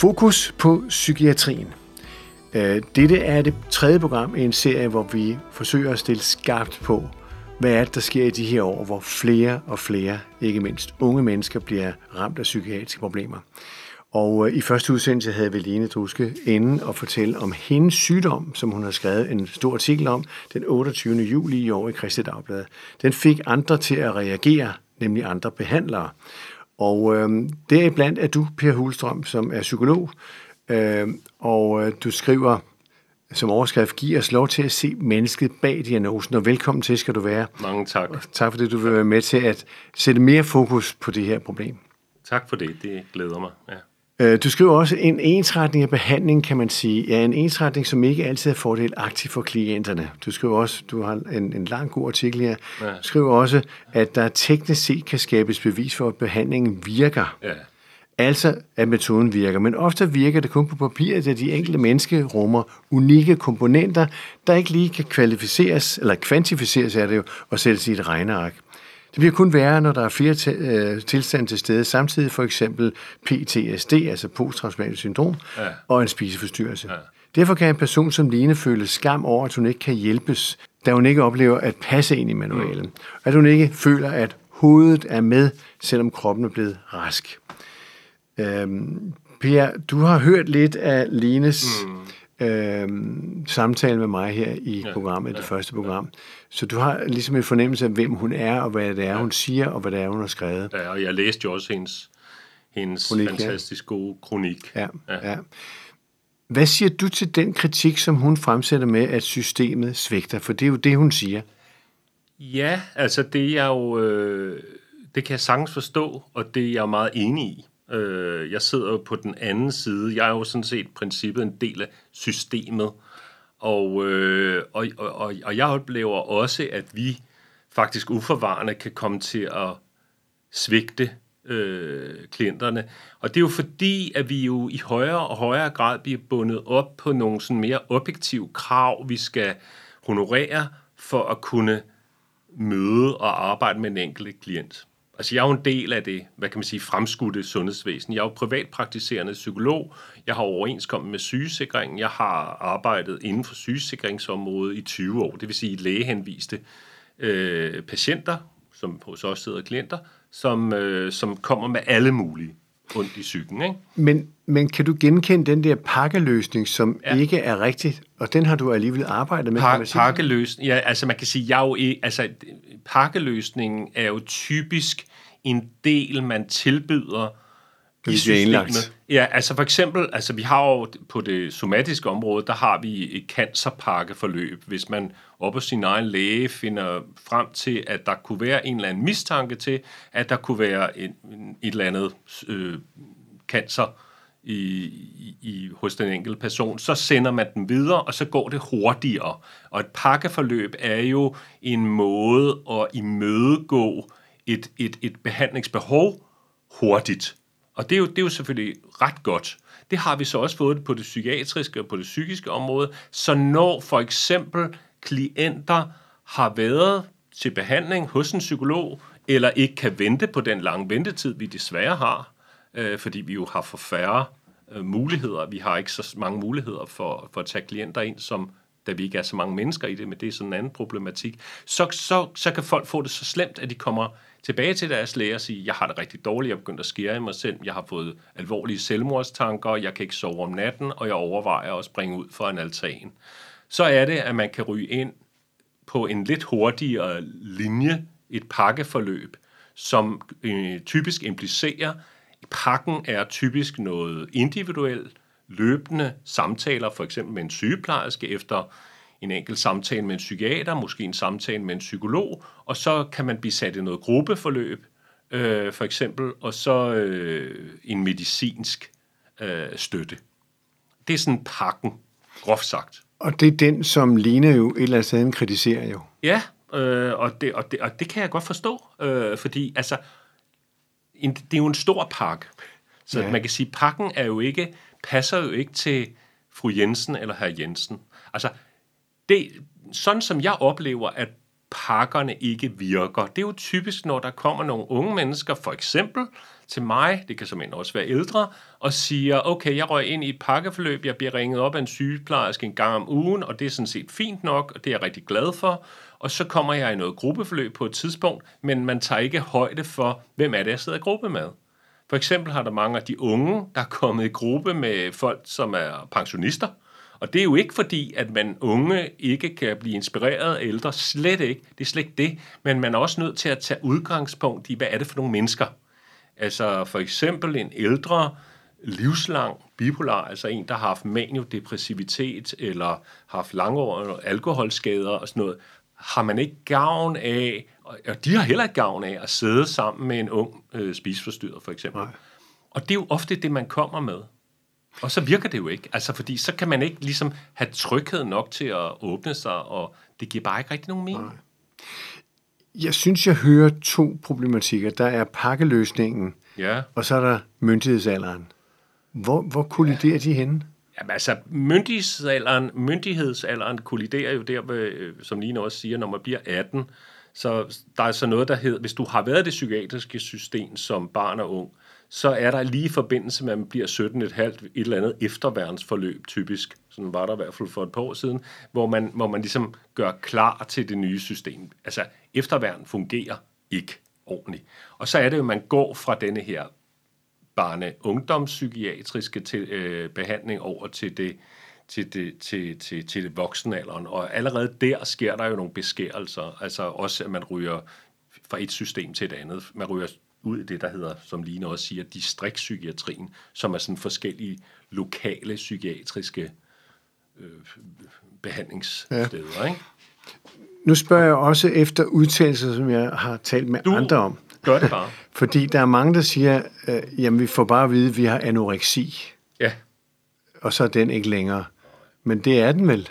Fokus på psykiatrien. Øh, dette er det tredje program i en serie, hvor vi forsøger at stille skarpt på, hvad er det, der sker i de her år, hvor flere og flere, ikke mindst unge mennesker, bliver ramt af psykiatriske problemer. Og øh, i første udsendelse havde vi Lene Druske inden og fortælle om hendes sygdom, som hun har skrevet en stor artikel om den 28. juli i år i Kristi Dagblad. Den fik andre til at reagere, nemlig andre behandlere. Og øh, deriblandt er du, Per Hulstrøm, som er psykolog, øh, og øh, du skriver som overskrift, giver os lov til at se mennesket bag diagnosen, og velkommen til skal du være. Mange tak. Og tak fordi du vil være med til at sætte mere fokus på det her problem. Tak for det, det glæder mig. Ja. Øh, du skriver også en ensretning af behandling, kan man sige. Ja, en ensretning, som ikke altid er fordelagtig for klienterne. Du skriver også, du har en, en lang god artikel her. Ja. Du skriver også, at der teknisk set kan skabes bevis for, at behandlingen virker. Ja. Altså, at metoden virker. Men ofte virker det kun på papiret, da de enkelte mennesker rummer unikke komponenter, der ikke lige kan kvalificeres, eller kvantificeres er det jo, og sættes i et regneark. Det bliver kun værre, når der er flere øh, tilstande til stede samtidig, for eksempel PTSD, altså posttraumatisk syndrom, ja. og en spiseforstyrrelse. Ja. Derfor kan en person som Line føle skam over, at hun ikke kan hjælpes, da hun ikke oplever at passe ind i manualen. Mm. At hun ikke føler, at hovedet er med, selvom kroppen er blevet rask. Øhm, per, du har hørt lidt af Lines mm. Øhm, samtale med mig her i ja, programmet, ja, det første program. Ja. Så du har ligesom en fornemmelse af, hvem hun er, og hvad det er, ja. hun siger, og hvad det er, hun har skrevet. Ja, og jeg læste jo også hendes, hendes kronik, fantastisk ja. gode kronik. Ja, ja. ja. Hvad siger du til den kritik, som hun fremsætter med, at systemet svigter? For det er jo det, hun siger. Ja, altså det er jo... Øh, det kan jeg sagtens forstå, og det er jeg meget enig i. Øh, jeg sidder jo på den anden side. Jeg er jo sådan set princippet en del af systemet. Og, øh, og, og, og jeg oplever også, at vi faktisk uforvarende kan komme til at svigte øh, klienterne. Og det er jo fordi, at vi jo i højere og højere grad bliver bundet op på nogle sådan mere objektive krav, vi skal honorere for at kunne møde og arbejde med en enkelt klient. Altså jeg er jo en del af det, hvad kan man sige, fremskudte sundhedsvæsen. Jeg er jo privatpraktiserende psykolog. Jeg har overenskommet med sygesikringen. Jeg har arbejdet inden for sygesikringsområdet i 20 år. Det vil sige lægehenviste øh, patienter, som hos os sidder klienter, som, øh, som kommer med alle mulige ondt i psyken. Ikke? Men, men kan du genkende den der pakkeløsning, som ja. ikke er rigtig, og den har du alligevel arbejdet med? Pa- pakkeløsning, ja, altså man kan sige, jeg er jo, altså pakkeløsningen er jo typisk en del, man tilbyder i systemet. Ja, altså for eksempel, altså vi har jo på det somatiske område, der har vi et cancerpakkeforløb. Hvis man op på sin egen læge finder frem til, at der kunne være en eller anden mistanke til, at der kunne være en, et eller andet øh, cancer i, i, hos den enkelte person, så sender man den videre, og så går det hurtigere. Og et pakkeforløb er jo en måde at imødegå et, et, et behandlingsbehov hurtigt. Og det er, jo, det er jo selvfølgelig ret godt. Det har vi så også fået på det psykiatriske og på det psykiske område. Så når for eksempel klienter har været til behandling hos en psykolog, eller ikke kan vente på den lange ventetid, vi desværre har, øh, fordi vi jo har for færre øh, muligheder. Vi har ikke så mange muligheder for, for at tage klienter ind, som da vi ikke er så mange mennesker i det, men det er sådan en anden problematik. Så, så, så kan folk få det så slemt, at de kommer tilbage til deres læge og sige, jeg har det rigtig dårligt, jeg er begyndt at skære i mig selv, jeg har fået alvorlige selvmordstanker, jeg kan ikke sove om natten, og jeg overvejer at springe ud for en altan. Så er det, at man kan ryge ind på en lidt hurtigere linje, et pakkeforløb, som øh, typisk implicerer, i pakken er typisk noget individuelt, løbende samtaler, for eksempel med en sygeplejerske efter en enkelt samtale med en psykiater, måske en samtale med en psykolog, og så kan man blive sat i noget gruppeforløb, øh, for eksempel, og så øh, en medicinsk øh, støtte. Det er sådan pakken, groft sagt. Og det er den, som Line jo et eller andet sted kritiserer jo. Ja, øh, og, det, og, det, og det kan jeg godt forstå, øh, fordi altså, en, det er jo en stor pakke. Så ja. man kan sige, pakken er jo ikke, passer jo ikke til fru Jensen eller herr Jensen. Altså, det, sådan som jeg oplever, at pakkerne ikke virker, det er jo typisk, når der kommer nogle unge mennesker, for eksempel til mig, det kan som også være ældre, og siger, okay, jeg røg ind i et pakkeforløb, jeg bliver ringet op af en sygeplejerske en gang om ugen, og det er sådan set fint nok, og det er jeg rigtig glad for, og så kommer jeg i noget gruppeforløb på et tidspunkt, men man tager ikke højde for, hvem er det, jeg sidder i gruppe med. For eksempel har der mange af de unge, der er kommet i gruppe med folk, som er pensionister, og det er jo ikke fordi, at man unge ikke kan blive inspireret af ældre. Slet ikke. Det er slet ikke det. Men man er også nødt til at tage udgangspunkt i, hvad er det for nogle mennesker? Altså for eksempel en ældre, livslang bipolar, altså en, der har haft maniodepressivitet eller haft langårige alkoholskader og sådan noget, har man ikke gavn af, og de har heller ikke gavn af at sidde sammen med en ung øh, spiseforstyrret for eksempel. Nej. Og det er jo ofte det, man kommer med. Og så virker det jo ikke, altså fordi så kan man ikke ligesom have tryghed nok til at åbne sig, og det giver bare ikke rigtig nogen mening. Nej. Jeg synes, jeg hører to problematikker. Der er pakkeløsningen, ja. og så er der myndighedsalderen. Hvor, hvor kolliderer ja. de henne? Jamen altså, myndighedsalderen, myndighedsalderen kolliderer jo der, ved, som Line også siger, når man bliver 18. Så der er så noget, der hedder, hvis du har været i det psykiatriske system som barn og ung, så er der lige i forbindelse med, at man bliver 17,5 et eller andet efterværnsforløb typisk, sådan var der i hvert fald for et par år siden, hvor man, hvor man ligesom gør klar til det nye system. Altså, efterværn fungerer ikke ordentligt. Og så er det jo, at man går fra denne her barne-ungdomspsykiatriske til, øh, behandling over til det, til, det, til, til, til det voksenalderen. Og allerede der sker der jo nogle beskærelser. Altså også, at man ryger fra et system til et andet. Man ryger ud i det, der hedder, som Line også siger, distriktspsykiatrien, som er sådan forskellige lokale psykiatriske øh, behandlingssteder. Ja. Ikke? Nu spørger jeg også efter udtalelser, som jeg har talt med du andre om. gør det bare. Fordi der er mange, der siger, øh, jamen vi får bare at vide, at vi har anoreksi. Ja. Og så er den ikke længere. Men det er den vel?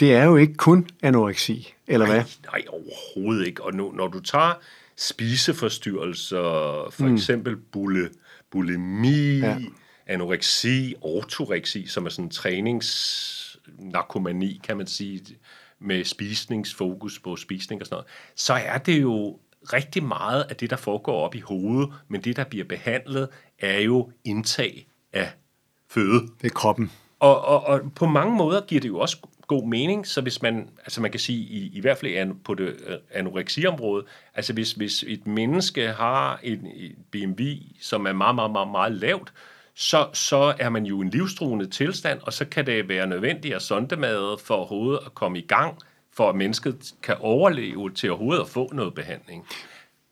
Det er jo ikke kun anoreksi, eller nej, hvad? Nej, overhovedet ikke. Og nu, når du tager spiseforstyrrelser, for mm. eksempel bulle, bulimi, ja. anoreksi, ortoreksi, som er sådan træningsnarkomani, kan man sige, med spisningsfokus på spisning og sådan noget, så er det jo rigtig meget af det, der foregår op i hovedet, men det, der bliver behandlet, er jo indtag af føde. Det er kroppen. Og, og, og på mange måder giver det jo også god mening, så hvis man, altså man kan sige, i, i hvert fald på det øh, anoreksiområde, altså hvis, hvis et menneske har et, et BMI, som er meget, meget, meget, meget lavt, så, så er man jo i en livstruende tilstand, og så kan det være nødvendigt at sondemade for overhovedet at komme i gang, for at mennesket kan overleve til overhovedet at få noget behandling.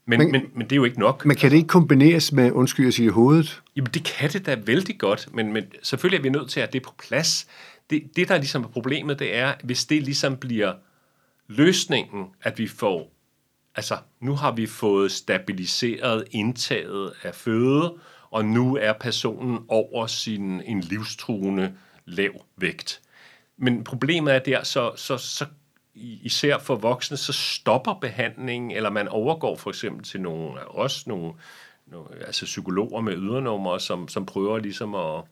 Men, men, men, men det er jo ikke nok. Men kan det ikke kombineres med, undskyld at sige, hovedet? Jamen det kan det da vældig godt, men, men selvfølgelig er vi nødt til at have det på plads det, det, der ligesom er problemet, det er, hvis det ligesom bliver løsningen, at vi får, altså nu har vi fået stabiliseret indtaget af føde, og nu er personen over sin en livstruende lav vægt. Men problemet er der, så, så, så især for voksne, så stopper behandlingen, eller man overgår for eksempel til nogle, også nogle, nogle altså psykologer med ydernummer, som, som prøver ligesom at,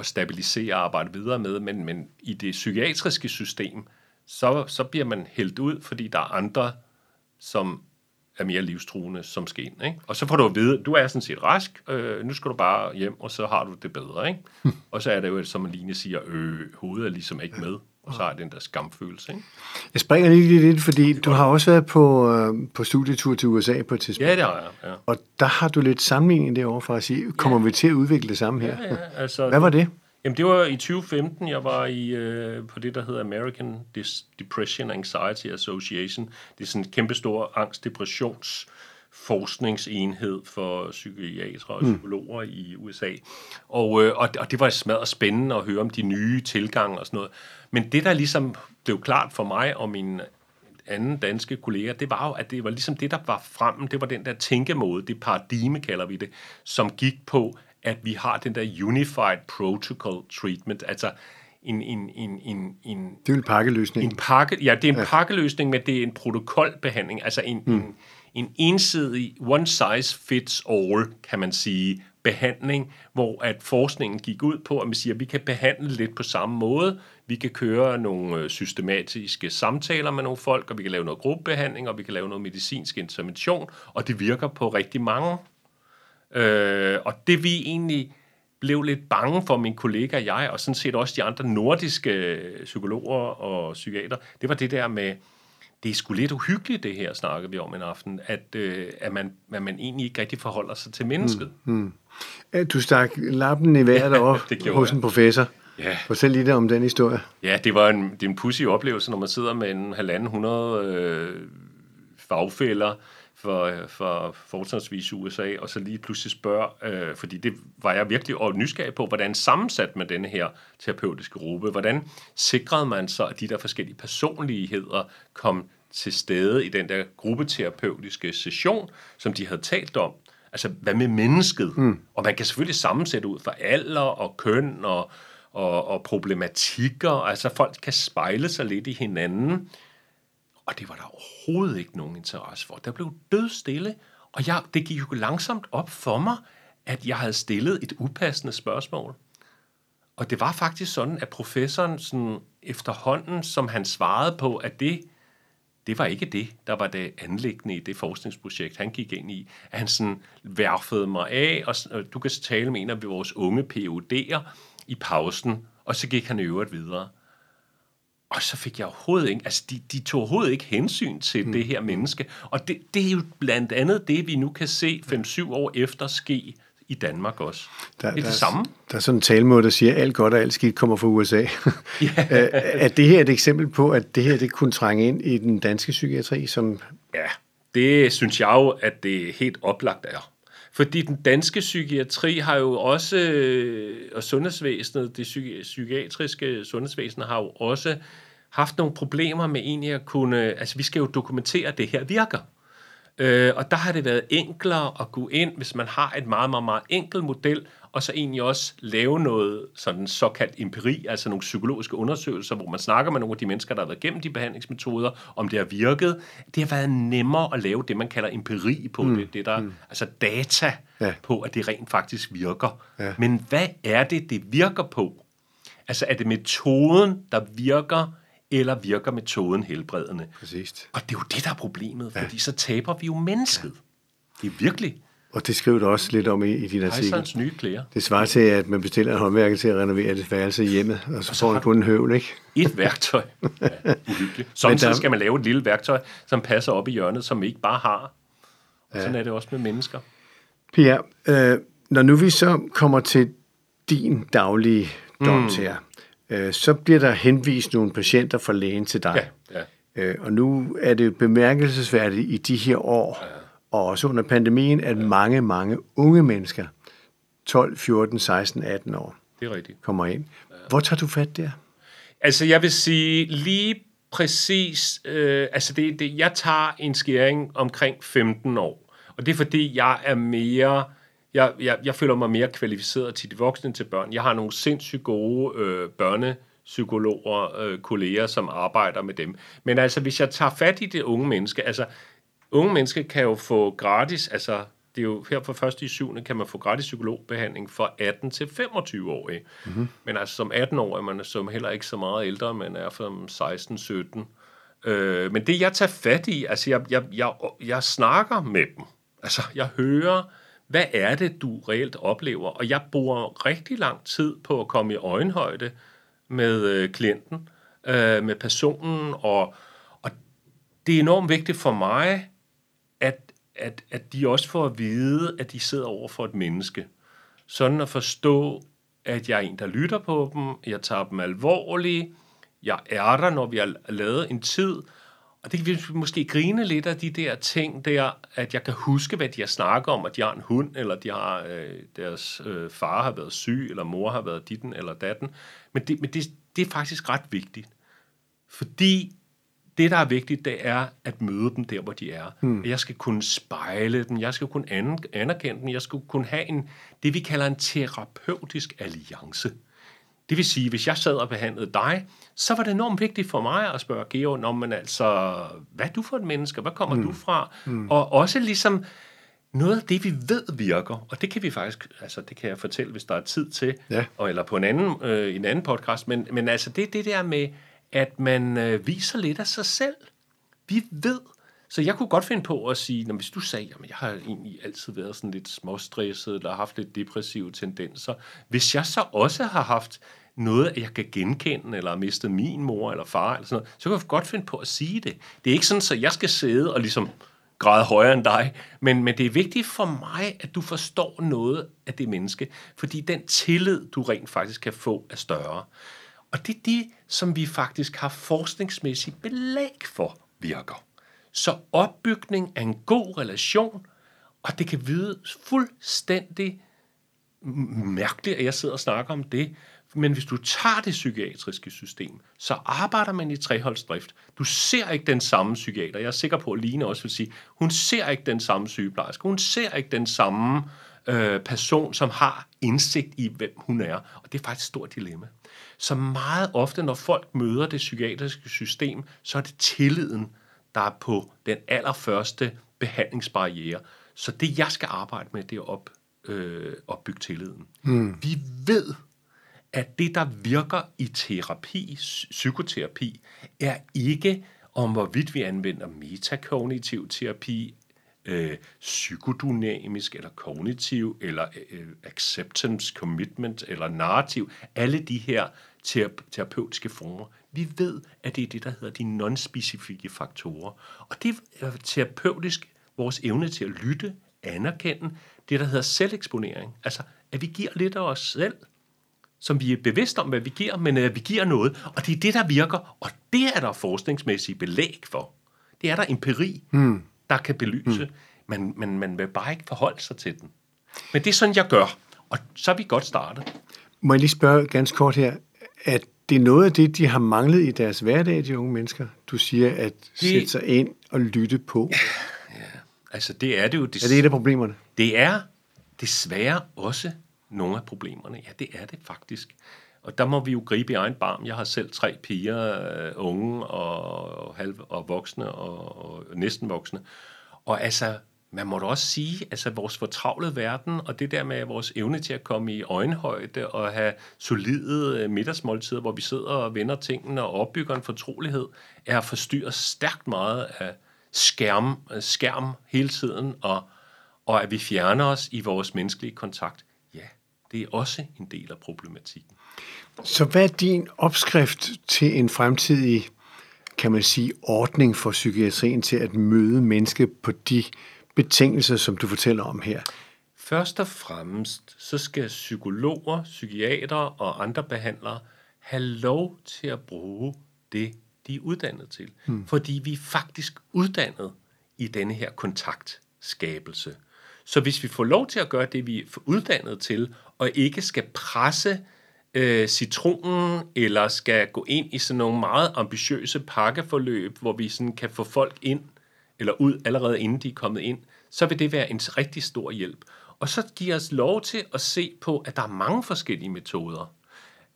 at stabilisere og arbejde videre med, men, men i det psykiatriske system, så, så bliver man hældt ud, fordi der er andre, som er mere livstruende, som skal ind. Ikke? Og så får du at vide, du er sådan set rask, øh, nu skal du bare hjem, og så har du det bedre. Ikke? og så er det jo, som Line siger, øh, hovedet er ligesom ikke med og så har den der skamfølelse. Ikke? Jeg springer lige lidt, fordi du har også været på, øh, på studietur til USA på et tidspunkt. Ja, det har jeg. Ja. Og der har du lidt sammenligning derovre for at sige, kommer ja. vi til at udvikle det samme her? Ja, ja, altså, Hvad var det? Jamen, det var i 2015, jeg var i øh, på det, der hedder American Depression Anxiety Association. Det er sådan en kæmpestor angst-depressions forskningsenhed for psykiatere og mm. psykologer mm. i USA. Og, øh, og, og det var smadret spændende at høre om de nye tilgange og sådan noget. Men det, der ligesom blev klart for mig og mine anden danske kolleger, det var jo, at det var ligesom det, der var frem, det var den der tænkemåde, det paradigme kalder vi det, som gik på, at vi har den der Unified Protocol Treatment, altså en, en, en, en, en det er en pakkeløsning. En pakke, ja, det er en ja. pakkeløsning, men det er en protokolbehandling, altså en, mm. en, en ensidig one size fits all, kan man sige, behandling, hvor at forskningen gik ud på, at man siger, at vi kan behandle lidt på samme måde. Vi kan køre nogle øh, systematiske samtaler med nogle folk, og vi kan lave noget gruppebehandling, og vi kan lave noget medicinsk intervention, og det virker på rigtig mange Øh, og det vi egentlig blev lidt bange for, min kollega og jeg, og sådan set også de andre nordiske psykologer og psykiater, det var det der med, det er sgu lidt uhyggeligt, det her, snakker vi om en aften, at, øh, at, man, at man egentlig ikke rigtig forholder sig til mennesket. Mm, mm. Du stak lappen i vejret ja, hos en professor. Ja. Fortæl lige om den historie. Ja, det var en, det er en pussy oplevelse, når man sidder med en halvanden hundrede øh, fagfælder, for, for fortrinsvis USA, og så lige pludselig spørger, øh, fordi det var jeg virkelig og nysgerrig på, hvordan sammensat man denne her terapeutiske gruppe, hvordan sikrede man så, at de der forskellige personligheder kom til stede i den der gruppeterapeutiske session, som de havde talt om. Altså, hvad med mennesket? Mm. Og man kan selvfølgelig sammensætte ud fra alder og køn og, og, og problematikker. Altså, folk kan spejle sig lidt i hinanden. Og det var der overhovedet ikke nogen interesse for. Der blev død stille, og jeg, det gik jo langsomt op for mig, at jeg havde stillet et upassende spørgsmål. Og det var faktisk sådan, at professoren sådan, efterhånden, som han svarede på, at det, det var ikke det, der var det anlæggende i det forskningsprojekt, han gik ind i, at han sådan værfede mig af, og, og du kan tale med en af vores unge PUD'er i pausen, og så gik han i øvrigt videre. Og så fik jeg overhovedet ikke, altså de, de tog overhovedet ikke hensyn til mm. det her menneske. Og det, det er jo blandt andet det, vi nu kan se 5-7 år efter ske i Danmark også. Der, det er der, det samme. Der er sådan en talmåde, der siger, at alt godt og alt skidt kommer fra USA. Ja. er det her et eksempel på, at det her det kunne trænge ind i den danske psykiatri? Som... Ja, det synes jeg jo, at det helt oplagt er. Fordi den danske psykiatri har jo også, øh, og sundhedsvæsenet, det psykiatriske sundhedsvæsen har jo også haft nogle problemer med egentlig at kunne, altså vi skal jo dokumentere, at det her virker. Øh, og der har det været enklere at gå ind, hvis man har et meget, meget, meget enkelt model, og så egentlig også lave noget sådan såkaldt empiri, altså nogle psykologiske undersøgelser, hvor man snakker med nogle af de mennesker, der har været gennem de behandlingsmetoder, om det har virket. Det har været nemmere at lave det, man kalder empiri på mm. det, det der, mm. altså data ja. på, at det rent faktisk virker. Ja. Men hvad er det, det virker på? Altså er det metoden, der virker, eller virker metoden helbredende? Præcis. Og det er jo det, der er problemet, fordi ja. så taber vi jo mennesket. Ja. Det er virkelig. Og det skriver du også lidt om i, i din artikel. Hejserens nye klæder. Det svarer til, at man bestiller en håndværker til at renovere det værelse i hjemmet, og så, og så får man kun en høvl, ikke? Et værktøj. Ja, uhyggeligt. Sådan der... skal man lave et lille værktøj, som passer op i hjørnet, som vi ikke bare har. Ja. Sådan er det også med mennesker. Pia, øh, når nu vi så kommer til din daglige dom mm. her, øh, så bliver der henvist nogle patienter fra lægen til dig. Ja, ja. Øh, og nu er det bemærkelsesværdigt i de her år, ja og også under pandemien, at mange, mange unge mennesker, 12, 14, 16, 18 år, det er rigtigt. kommer ind. Hvor tager du fat der? Altså, jeg vil sige lige præcis, øh, altså det, det, jeg tager en skæring omkring 15 år. Og det er fordi, jeg er mere, jeg, jeg, jeg føler mig mere kvalificeret til de voksne til børn. Jeg har nogle sindssygt gode øh, børnepsykologer, øh, kolleger, som arbejder med dem. Men altså, hvis jeg tager fat i det unge menneske, altså, unge mennesker kan jo få gratis, altså det er jo her for første i syvende, kan man få gratis psykologbehandling for 18 til 25 år. Mm-hmm. Men altså som 18 år er man som heller ikke så meget ældre, man er som 16-17. Øh, men det jeg tager fat i, altså jeg, jeg, jeg, jeg snakker med dem. Altså jeg hører, hvad er det, du reelt oplever? Og jeg bruger rigtig lang tid på at komme i øjenhøjde med øh, klienten, øh, med personen, og, og det er enormt vigtigt for mig, at, at, de også får at vide, at de sidder over for et menneske. Sådan at forstå, at jeg er en, der lytter på dem, jeg tager dem alvorligt, jeg er der, når vi har lavet en tid, og det kan vi måske grine lidt af de der ting der, at jeg kan huske, hvad de har snakket om, at de har en hund, eller de har, øh, deres øh, far har været syg, eller mor har været ditten eller datten. Men det, men det, det er faktisk ret vigtigt. Fordi det, der er vigtigt, det er at møde dem der, hvor de er. Hmm. Jeg skal kunne spejle dem, jeg skal kunne anerkende dem, jeg skal kunne have en, det, vi kalder en terapeutisk alliance. Det vil sige, hvis jeg sad og behandlede dig, så var det enormt vigtigt for mig at spørge Georg, om man altså, hvad er du for et menneske, hvad kommer hmm. du fra? Hmm. Og også ligesom noget af det, vi ved virker, og det kan vi faktisk, altså det kan jeg fortælle, hvis der er tid til, ja. og, eller på en anden, øh, en anden podcast, men, men altså det det der med, at man øh, viser lidt af sig selv. Vi ved Så jeg kunne godt finde på at sige, når hvis du sagde, at jeg har egentlig altid været sådan lidt småstresset, eller haft lidt depressive tendenser, hvis jeg så også har haft noget, jeg kan genkende, eller har mistet min mor eller far, eller sådan noget, så kan jeg godt finde på at sige det. Det er ikke sådan, at jeg skal sidde og ligesom grad højere end dig, men, men det er vigtigt for mig, at du forstår noget af det menneske, fordi den tillid, du rent faktisk kan få, er større. Og det er det, som vi faktisk har forskningsmæssigt belæg for virker. Så opbygning af en god relation, og det kan vide fuldstændig mærkeligt, at jeg sidder og snakker om det, men hvis du tager det psykiatriske system, så arbejder man i treholdsdrift. Du ser ikke den samme psykiater. Jeg er sikker på, at Line også vil sige, hun ser ikke den samme sygeplejerske. Hun ser ikke den samme øh, person, som har indsigt i, hvem hun er. Og det er faktisk et stort dilemma. Så meget ofte, når folk møder det psykiatriske system, så er det tilliden, der er på den allerførste behandlingsbarriere. Så det, jeg skal arbejde med, det er at op, øh, opbygge tilliden. Mm. Vi ved, at det, der virker i terapi, psykoterapi, er ikke om hvorvidt vi anvender metakognitiv terapi, øh, psykodynamisk eller kognitiv, eller øh, øh, acceptance, commitment eller narrativ. Alle de her terapeutiske former. Vi ved, at det er det, der hedder de non-specifikke faktorer. Og det er terapeutisk vores evne til at lytte, anerkende, det der hedder selveksponering. Altså, at vi giver lidt af os selv, som vi er bevidst om, hvad vi giver, men at vi giver noget, og det er det, der virker, og det er der forskningsmæssige belæg for. Det er der empiri, hmm der kan belyse, hmm. men, men man vil bare ikke forholde sig til den. Men det er sådan, jeg gør, og så er vi godt startet. Må jeg lige spørge ganske kort her, at det er noget af det, de har manglet i deres hverdag, de unge mennesker? Du siger, at det... sætte sig ind og lytte på. Ja, ja. altså det er det jo. Det, er det et af problemerne? Det er desværre også nogle af problemerne. Ja, det er det faktisk. Og der må vi jo gribe i egen barm. Jeg har selv tre piger, øh, unge og, halv, og voksne og, og næsten voksne. Og altså, man må da også sige, altså vores fortravlede verden, og det der med vores evne til at komme i øjenhøjde og have solide øh, middagsmåltider, hvor vi sidder og vender tingene og opbygger en fortrolighed, er forstyrret stærkt meget af skærm, øh, skærm hele tiden, og, og at vi fjerner os i vores menneskelige kontakt. Det er også en del af problematikken. Så hvad er din opskrift til en fremtidig, kan man sige, ordning for psykiatrien til at møde mennesker på de betingelser, som du fortæller om her? Først og fremmest, så skal psykologer, psykiater og andre behandlere have lov til at bruge det, de er uddannet til. Hmm. Fordi vi er faktisk uddannet i denne her kontaktskabelse. Så hvis vi får lov til at gøre det, vi er uddannet til, og ikke skal presse øh, citronen, eller skal gå ind i sådan nogle meget ambitiøse pakkeforløb, hvor vi sådan kan få folk ind, eller ud allerede inden de er kommet ind, så vil det være en rigtig stor hjælp. Og så giver os lov til at se på, at der er mange forskellige metoder.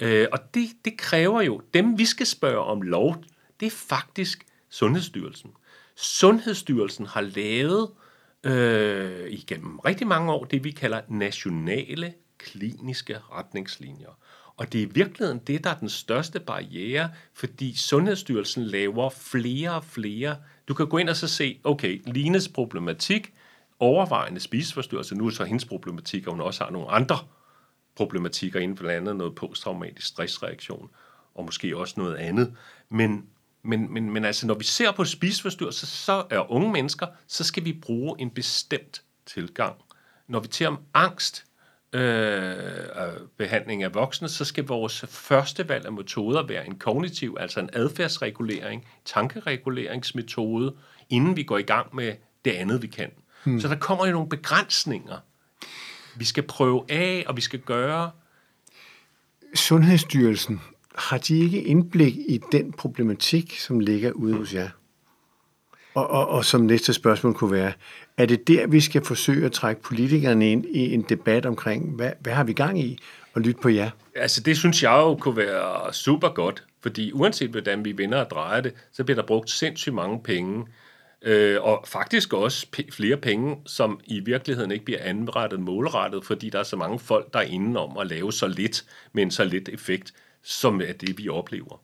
Øh, og det, det kræver jo, dem vi skal spørge om lov, det er faktisk Sundhedsstyrelsen. Sundhedsstyrelsen har lavet øh, Øh, igennem rigtig mange år det, vi kalder nationale kliniske retningslinjer. Og det er i virkeligheden det, der er den største barriere, fordi Sundhedsstyrelsen laver flere og flere. Du kan gå ind og så se, okay, Lines problematik, overvejende spiseforstyrrelse, nu er så hendes problematik, og hun også har nogle andre problematikker inden for andet noget posttraumatisk stressreaktion, og måske også noget andet. Men, men, men, men altså, når vi ser på spiseforstyrrelse, så er unge mennesker, så skal vi bruge en bestemt tilgang. Når vi taler om angst, øh, behandling af voksne, så skal vores første valg af metoder være en kognitiv, altså en adfærdsregulering, tankereguleringsmetode, inden vi går i gang med det andet, vi kan. Hmm. Så der kommer jo nogle begrænsninger. Vi skal prøve af, og vi skal gøre. Sundhedsstyrelsen, har de ikke indblik i den problematik, som ligger ude hos jer? Og, og, og som næste spørgsmål kunne være, er det der, vi skal forsøge at trække politikerne ind i en debat omkring, hvad, hvad har vi gang i, og lytte på jer? Altså det synes jeg jo kunne være super godt, fordi uanset hvordan vi vinder og drejer det, så bliver der brugt sindssygt mange penge, øh, og faktisk også p- flere penge, som i virkeligheden ikke bliver anrettet målrettet, fordi der er så mange folk, der er inde om at lave så lidt, men så lidt effekt, som er det, vi oplever.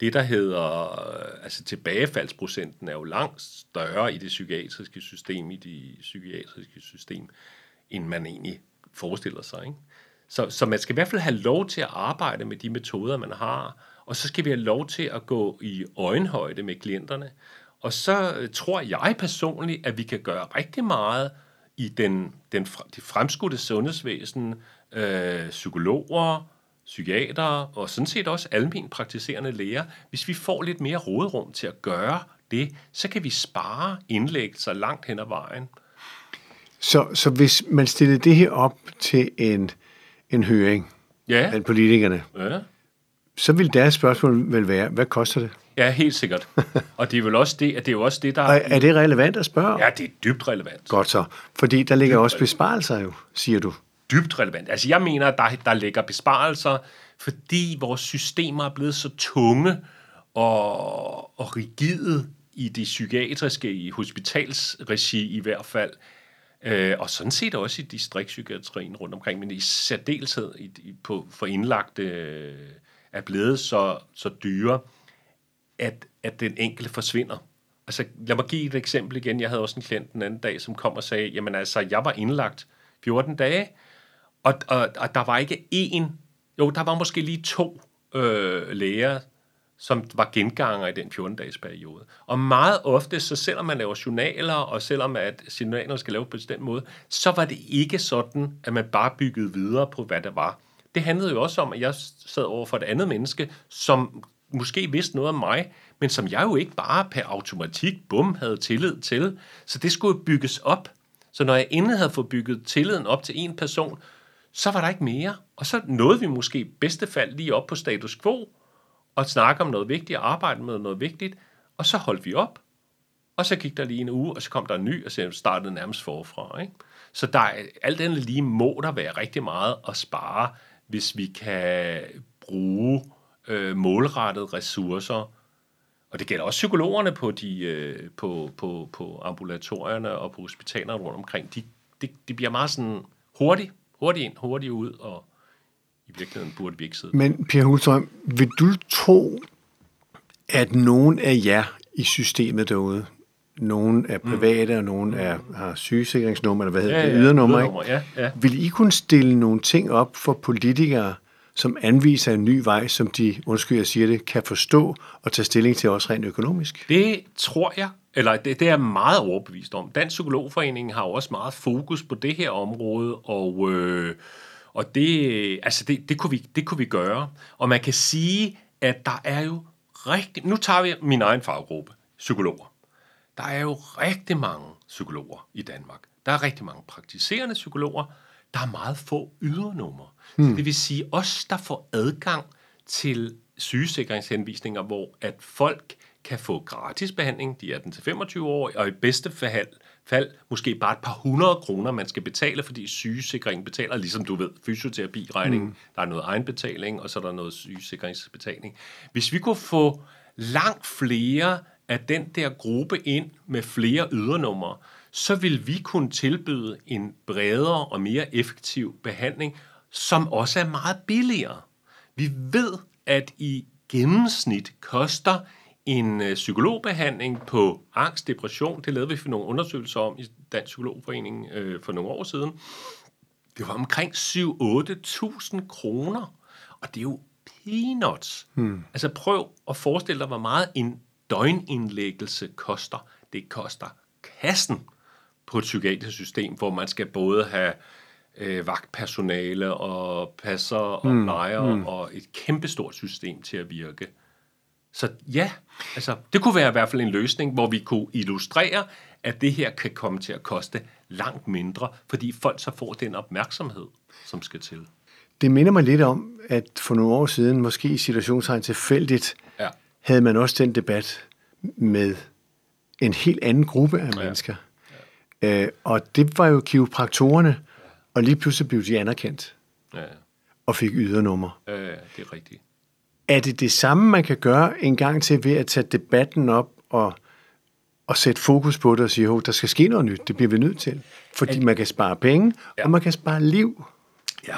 det, der hedder, øh, altså tilbagefaldsprocenten er jo langt større i det psykiatriske system, i det psykiatriske system, end man egentlig forestiller sig. Ikke? Så, så man skal i hvert fald have lov til at arbejde med de metoder, man har, og så skal vi have lov til at gå i øjenhøjde med klienterne. Og så øh, tror jeg personligt, at vi kan gøre rigtig meget i den, den, det fremskudte sundhedsvæsen, øh, psykologer, psykiater og sådan set også almen praktiserende læger. Hvis vi får lidt mere rådrum til at gøre det, så kan vi spare indlæggelser langt hen ad vejen. Så, så hvis man stillede det her op til en, en høring ja. af politikerne, ja. så vil deres spørgsmål vel være, hvad koster det? Ja, helt sikkert. Og det er vel også det, at det er jo også det, der... Er, er det relevant at spørge? Ja, det er dybt relevant. Godt så. Fordi der ligger dybt også besparelser jo, siger du. Dybt relevant. Altså jeg mener, at der, der ligger besparelser, fordi vores systemer er blevet så tunge og, og rigide i det psykiatriske, i hospitalsregi i hvert fald, øh, og sådan set også i distriktspsykiatrien rundt omkring, men i særdeleshed i, i, på, for indlagte øh, er blevet så, så dyre, at, at den enkelte forsvinder. Altså, lad mig give et eksempel igen. Jeg havde også en klient den anden dag, som kom og sagde, jamen altså, jeg var indlagt 14 dage, og, og, og der var ikke én, jo, der var måske lige to øh, læger, som var genganger i den 14-dages periode. Og meget ofte, så selvom man laver journaler, og selvom at journalerne skal laves på den måde, så var det ikke sådan, at man bare byggede videre på, hvad der var. Det handlede jo også om, at jeg sad over for et andet menneske, som måske vidste noget om mig, men som jeg jo ikke bare per automatik, bum, havde tillid til. Så det skulle bygges op. Så når jeg endelig havde fået bygget tilliden op til en person, så var der ikke mere. Og så nåede vi måske bedste fald lige op på status quo, og snakke om noget vigtigt, og arbejde med noget vigtigt, og så holdt vi op. Og så gik der lige en uge, og så kom der en ny, og så startede nærmest forfra. Ikke? Så der er, alt andet lige må der være rigtig meget at spare, hvis vi kan bruge øh, målrettede ressourcer. Og det gælder også psykologerne på, de, øh, på, på, på ambulatorierne og på hospitalerne rundt omkring. De, de, de bliver meget sådan hurtigt, hurtigt ind, hurtigt ud, og i virkeligheden burde vi ikke sidde. Men Per Hulstrøm, vil du tro, at nogen af jer i systemet derude, nogen er mm. private, mm. og nogen er, har sygesikringsnummer, eller hvad hedder ja, det, ja, ydernummer, ydernummer ikke? Ja, ja. Vil I kunne stille nogle ting op for politikere, som anviser en ny vej, som de, undskyld jeg siger det, kan forstå og tage stilling til også rent økonomisk? Det tror jeg, eller det, det er meget overbevist om. Dansk Psykologforening har jo også meget fokus på det her område, og, øh, og det, altså det, det, kunne vi, det kunne vi gøre. Og man kan sige, at der er jo rigtig... Nu tager vi min egen faggruppe, psykologer. Der er jo rigtig mange psykologer i Danmark. Der er rigtig mange praktiserende psykologer. Der er meget få ydernumre. Hmm. det vil sige, os, der får adgang til sygesikringshenvisninger, hvor at folk kan få gratis behandling, de er den til 25 år, og i bedste fald, fald måske bare et par hundrede kroner, man skal betale, fordi sygesikringen betaler, ligesom du ved, fysioterapi-regning, mm. der er noget egenbetaling, og så er der noget sygesikringsbetaling. Hvis vi kunne få langt flere af den der gruppe ind med flere ydernumre, så vil vi kunne tilbyde en bredere og mere effektiv behandling, som også er meget billigere. Vi ved, at i gennemsnit koster en øh, psykologbehandling på angst, depression, det lavede vi for nogle undersøgelser om i Dansk Psykologforening øh, for nogle år siden, det var omkring 7-8.000 kroner. Og det er jo peanuts. Hmm. Altså prøv at forestille dig, hvor meget en døgnindlæggelse koster. Det koster kassen på et psykiatrisk system, hvor man skal både have øh, vagtpersonale og passer og mm. plejer mm. og et kæmpestort system til at virke. Så ja, altså, det kunne være i hvert fald en løsning, hvor vi kunne illustrere, at det her kan komme til at koste langt mindre, fordi folk så får den opmærksomhed, som skal til. Det minder mig lidt om, at for nogle år siden, måske i situationstegn tilfældigt, ja. havde man også den debat med en helt anden gruppe af mennesker. Ja. Ja. Øh, og det var jo kiropraktorerne, og lige pludselig blev de anerkendt. Ja. Og fik ydernummer. Ja, det er rigtigt. Er det det samme, man kan gøre en gang til ved at tage debatten op og, og sætte fokus på det og sige, at der skal ske noget nyt, det bliver vi nødt til. Fordi man kan spare penge, ja. og man kan spare liv. Ja,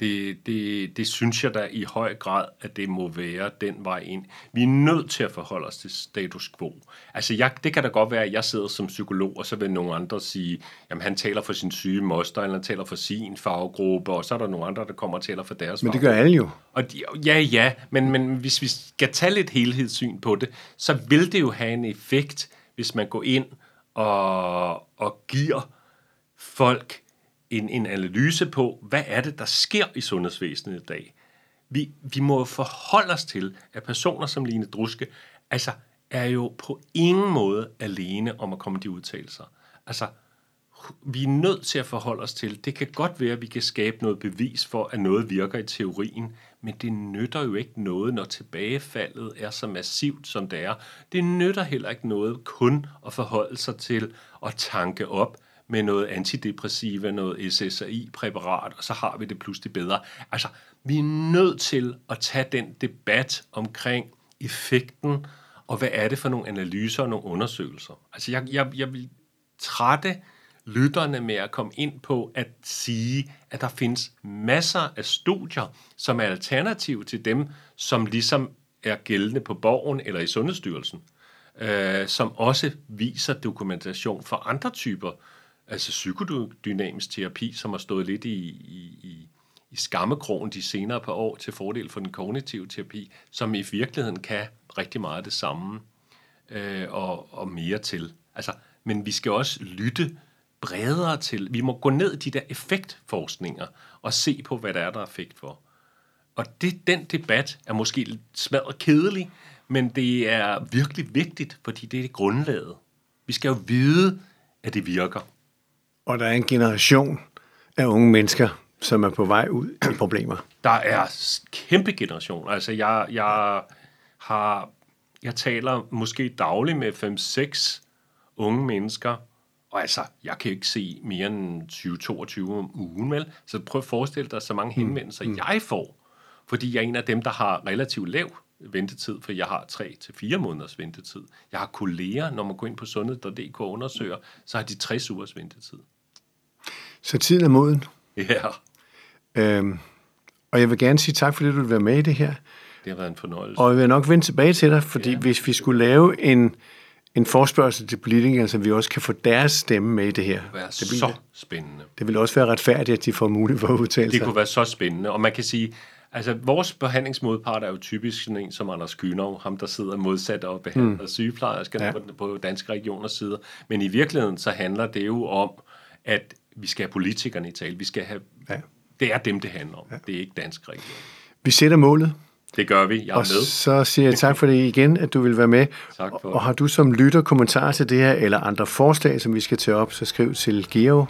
det, det, det synes jeg da i høj grad, at det må være den vej ind. Vi er nødt til at forholde os til status quo. Altså, jeg, det kan da godt være, at jeg sidder som psykolog, og så vil nogle andre sige, jamen han taler for sin syge moster, eller han taler for sin faggruppe, og så er der nogle andre, der kommer og taler for deres Men det gør alle jo. Og de, ja, ja, men, men hvis vi skal tage lidt helhedssyn på det, så vil det jo have en effekt, hvis man går ind og, og giver folk en, en analyse på, hvad er det, der sker i sundhedsvæsenet i dag. Vi, vi må forholde os til, at personer som Line Druske, altså er jo på ingen måde alene om at komme de udtalelser. Altså, vi er nødt til at forholde os til, det kan godt være, at vi kan skabe noget bevis for, at noget virker i teorien, men det nytter jo ikke noget, når tilbagefaldet er så massivt, som det er. Det nytter heller ikke noget kun at forholde sig til at tanke op, med noget antidepressiva, noget SSRI-præparat, og så har vi det pludselig bedre. Altså, vi er nødt til at tage den debat omkring effekten, og hvad er det for nogle analyser og nogle undersøgelser. Altså, jeg, jeg, jeg vil trætte lytterne med at komme ind på at sige, at der findes masser af studier, som er alternativ til dem, som ligesom er gældende på borgen eller i Sundhedsstyrelsen, øh, som også viser dokumentation for andre typer altså psykodynamisk terapi, som har stået lidt i, i, i, i skammekrogen de senere par år til fordel for den kognitive terapi, som i virkeligheden kan rigtig meget det samme øh, og, og mere til. Altså, men vi skal også lytte bredere til. Vi må gå ned i de der effektforskninger og se på, hvad der er, der er effekt for. Og det, den debat er måske smadret kedelig, men det er virkelig vigtigt, fordi det er det grundlaget. Vi skal jo vide, at det virker. Og der er en generation af unge mennesker, som er på vej ud i problemer. Der er kæmpe generation. Altså, jeg, jeg har... Jeg taler måske dagligt med 5-6 unge mennesker, og altså, jeg kan ikke se mere end 20-22 om ugen, vel? Så prøv at forestille dig, så mange mm. henvendelser, mm. jeg får, fordi jeg er en af dem, der har relativt lav ventetid, for jeg har 3-4 måneders ventetid. Jeg har kolleger, når man går ind på sundhed.dk og undersøger, så har de 60 ugers ventetid. Så tiden er moden. Ja. Øhm, og jeg vil gerne sige tak, fordi du vil være med i det her. Det har været en fornøjelse. Og jeg vil nok vende tilbage til dig, fordi ja. hvis vi skulle lave en, en forspørgsel til politikere, så vi også kan få deres stemme med i det her. Det kunne være det vil, så spændende. Det vil også være retfærdigt, at de får mulighed for at udtale sig. Det kunne være så spændende, og man kan sige, Altså, vores behandlingsmodpart er jo typisk sådan en som Anders Kynov, ham der sidder modsat og behandler mm. sygeplejersker ja. på, på danske regioners side. Men i virkeligheden så handler det jo om, at vi skal have politikerne i tale. Vi skal have, ja. Det er dem, det handler om. Ja. Det er ikke dansk region. Vi sætter målet. Det gør vi. Jeg er og med. så siger jeg tak for det igen, at du vil være med. Tak for Og har du som lytter kommentarer til det her, eller andre forslag, som vi skal tage op, så skriv til geo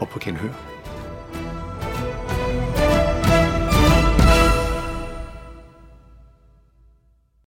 og på genhør.